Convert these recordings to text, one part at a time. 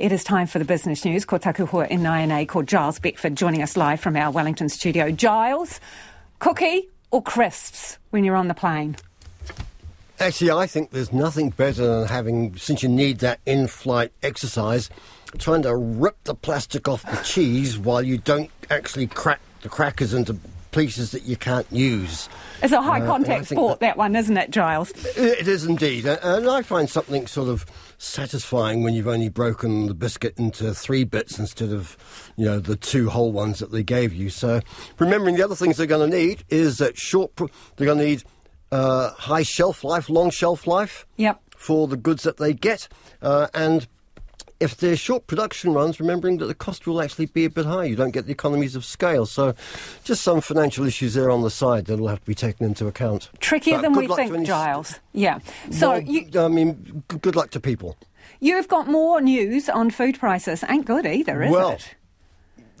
It is time for the business news. Ko hoa in INA called Giles Beckford joining us live from our Wellington studio. Giles, cookie or crisps when you're on the plane? Actually, I think there's nothing better than having, since you need that in flight exercise, trying to rip the plastic off the cheese while you don't actually crack the crackers into pieces that you can't use. It's a high uh, contact sport, that, that, one, isn't it, Giles? It is indeed. And I find something sort of satisfying when you've only broken the biscuit into three bits instead of, you know, the two whole ones that they gave you. So remembering the other things they're going to need is that short, they're going to need uh, high shelf life, long shelf life. Yep. For the goods that they get. Uh, and if they're short production runs, remembering that the cost will actually be a bit high. You don't get the economies of scale. So just some financial issues there on the side that will have to be taken into account. Trickier but than we think, Giles. Yeah. So, well, you, I mean, good luck to people. You've got more news on food prices. Ain't good either, is it? well, it?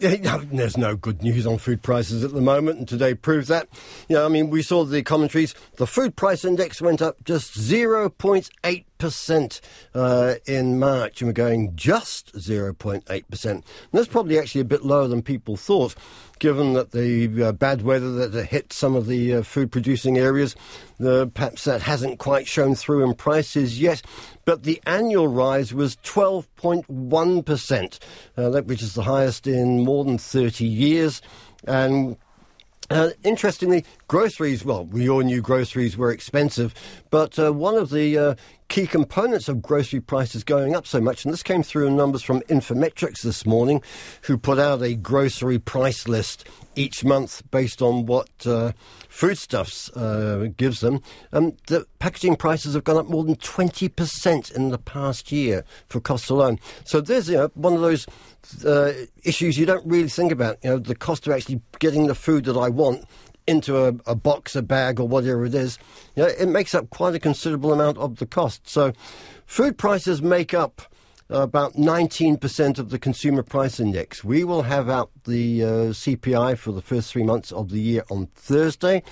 There's no good news on food prices at the moment, and today proves that. You know, I mean, we saw the commentaries. The food price index went up just 0.8 percent uh, in March, and we're going just 0.8 percent. That's probably actually a bit lower than people thought, given that the uh, bad weather that hit some of the uh, food producing areas, perhaps that hasn't quite shown through in prices yet. But the annual rise was 12.1 percent, uh, which is the highest in more than 30 years, and uh, interestingly, groceries, well, we all knew groceries were expensive, but uh, one of the uh, key components of grocery prices going up so much, and this came through in numbers from Infometrics this morning, who put out a grocery price list each month based on what uh, foodstuffs uh, gives them. Um, the packaging prices have gone up more than 20% in the past year for costs alone. So there's you know, one of those uh, issues you don't really think about. You know, the cost of actually getting the food that I want into a, a, box, a bag, or whatever it is, you know, it makes up quite a considerable amount of the cost. So, food prices make up about 19% of the consumer price index. We will have out the uh, CPI for the first three months of the year on Thursday.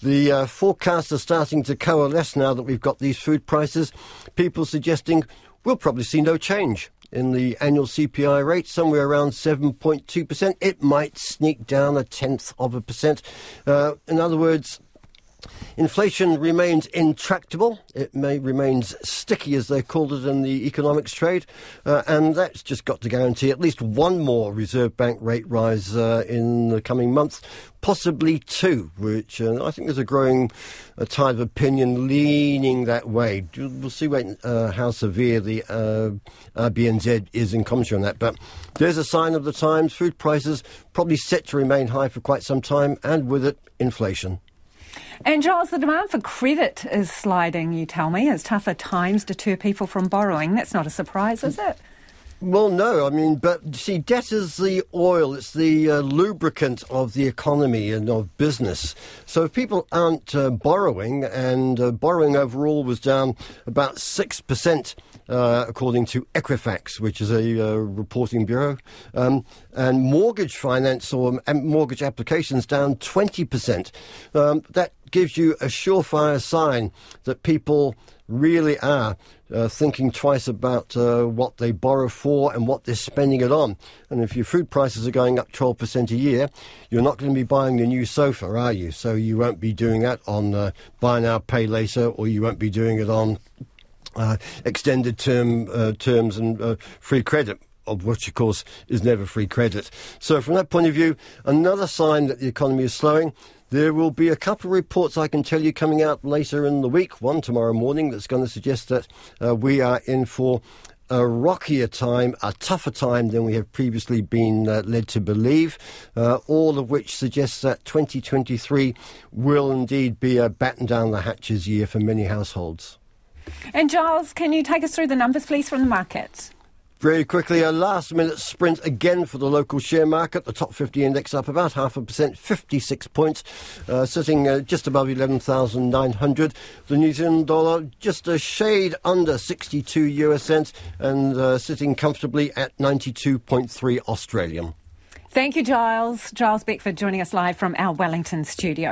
The uh, forecasts are starting to coalesce now that we've got these food prices. People suggesting we'll probably see no change in the annual CPI rate, somewhere around 7.2%. It might sneak down a tenth of a percent. Uh, in other words, Inflation remains intractable. It may remains sticky, as they called it in the economics trade, uh, and that's just got to guarantee at least one more Reserve Bank rate rise uh, in the coming months, possibly two. Which uh, I think there's a growing uh, tide of opinion leaning that way. We'll see when, uh, how severe the uh, RBNZ is in commentary on that. But there's a sign of the times. Food prices probably set to remain high for quite some time, and with it, inflation. And Giles, the demand for credit is sliding, you tell me, as tougher times deter people from borrowing. That's not a surprise, is it? Well, no. I mean, but see, debt is the oil, it's the uh, lubricant of the economy and of business. So if people aren't uh, borrowing, and uh, borrowing overall was down about 6%, uh, according to Equifax, which is a uh, reporting bureau, um, and mortgage finance or mortgage applications down 20%. Um, that gives you a surefire sign that people really are uh, thinking twice about uh, what they borrow for and what they're spending it on. And if your food prices are going up 12% a year, you're not going to be buying the new sofa, are you? So you won't be doing that on uh, buy now, pay later, or you won't be doing it on uh, extended term uh, terms and free credit of which, of course, is never free credit. So, from that point of view, another sign that the economy is slowing. There will be a couple of reports I can tell you coming out later in the week, one tomorrow morning, that's going to suggest that uh, we are in for a rockier time, a tougher time than we have previously been uh, led to believe, uh, all of which suggests that 2023 will indeed be a batten down the hatches year for many households. And Giles, can you take us through the numbers, please, from the markets? Very quickly, a last minute sprint again for the local share market. The top 50 index up about half a percent, 56 points, uh, sitting uh, just above 11,900. The New Zealand dollar just a shade under 62 US cents and uh, sitting comfortably at 92.3 Australian. Thank you, Giles. Giles Beckford joining us live from our Wellington studio.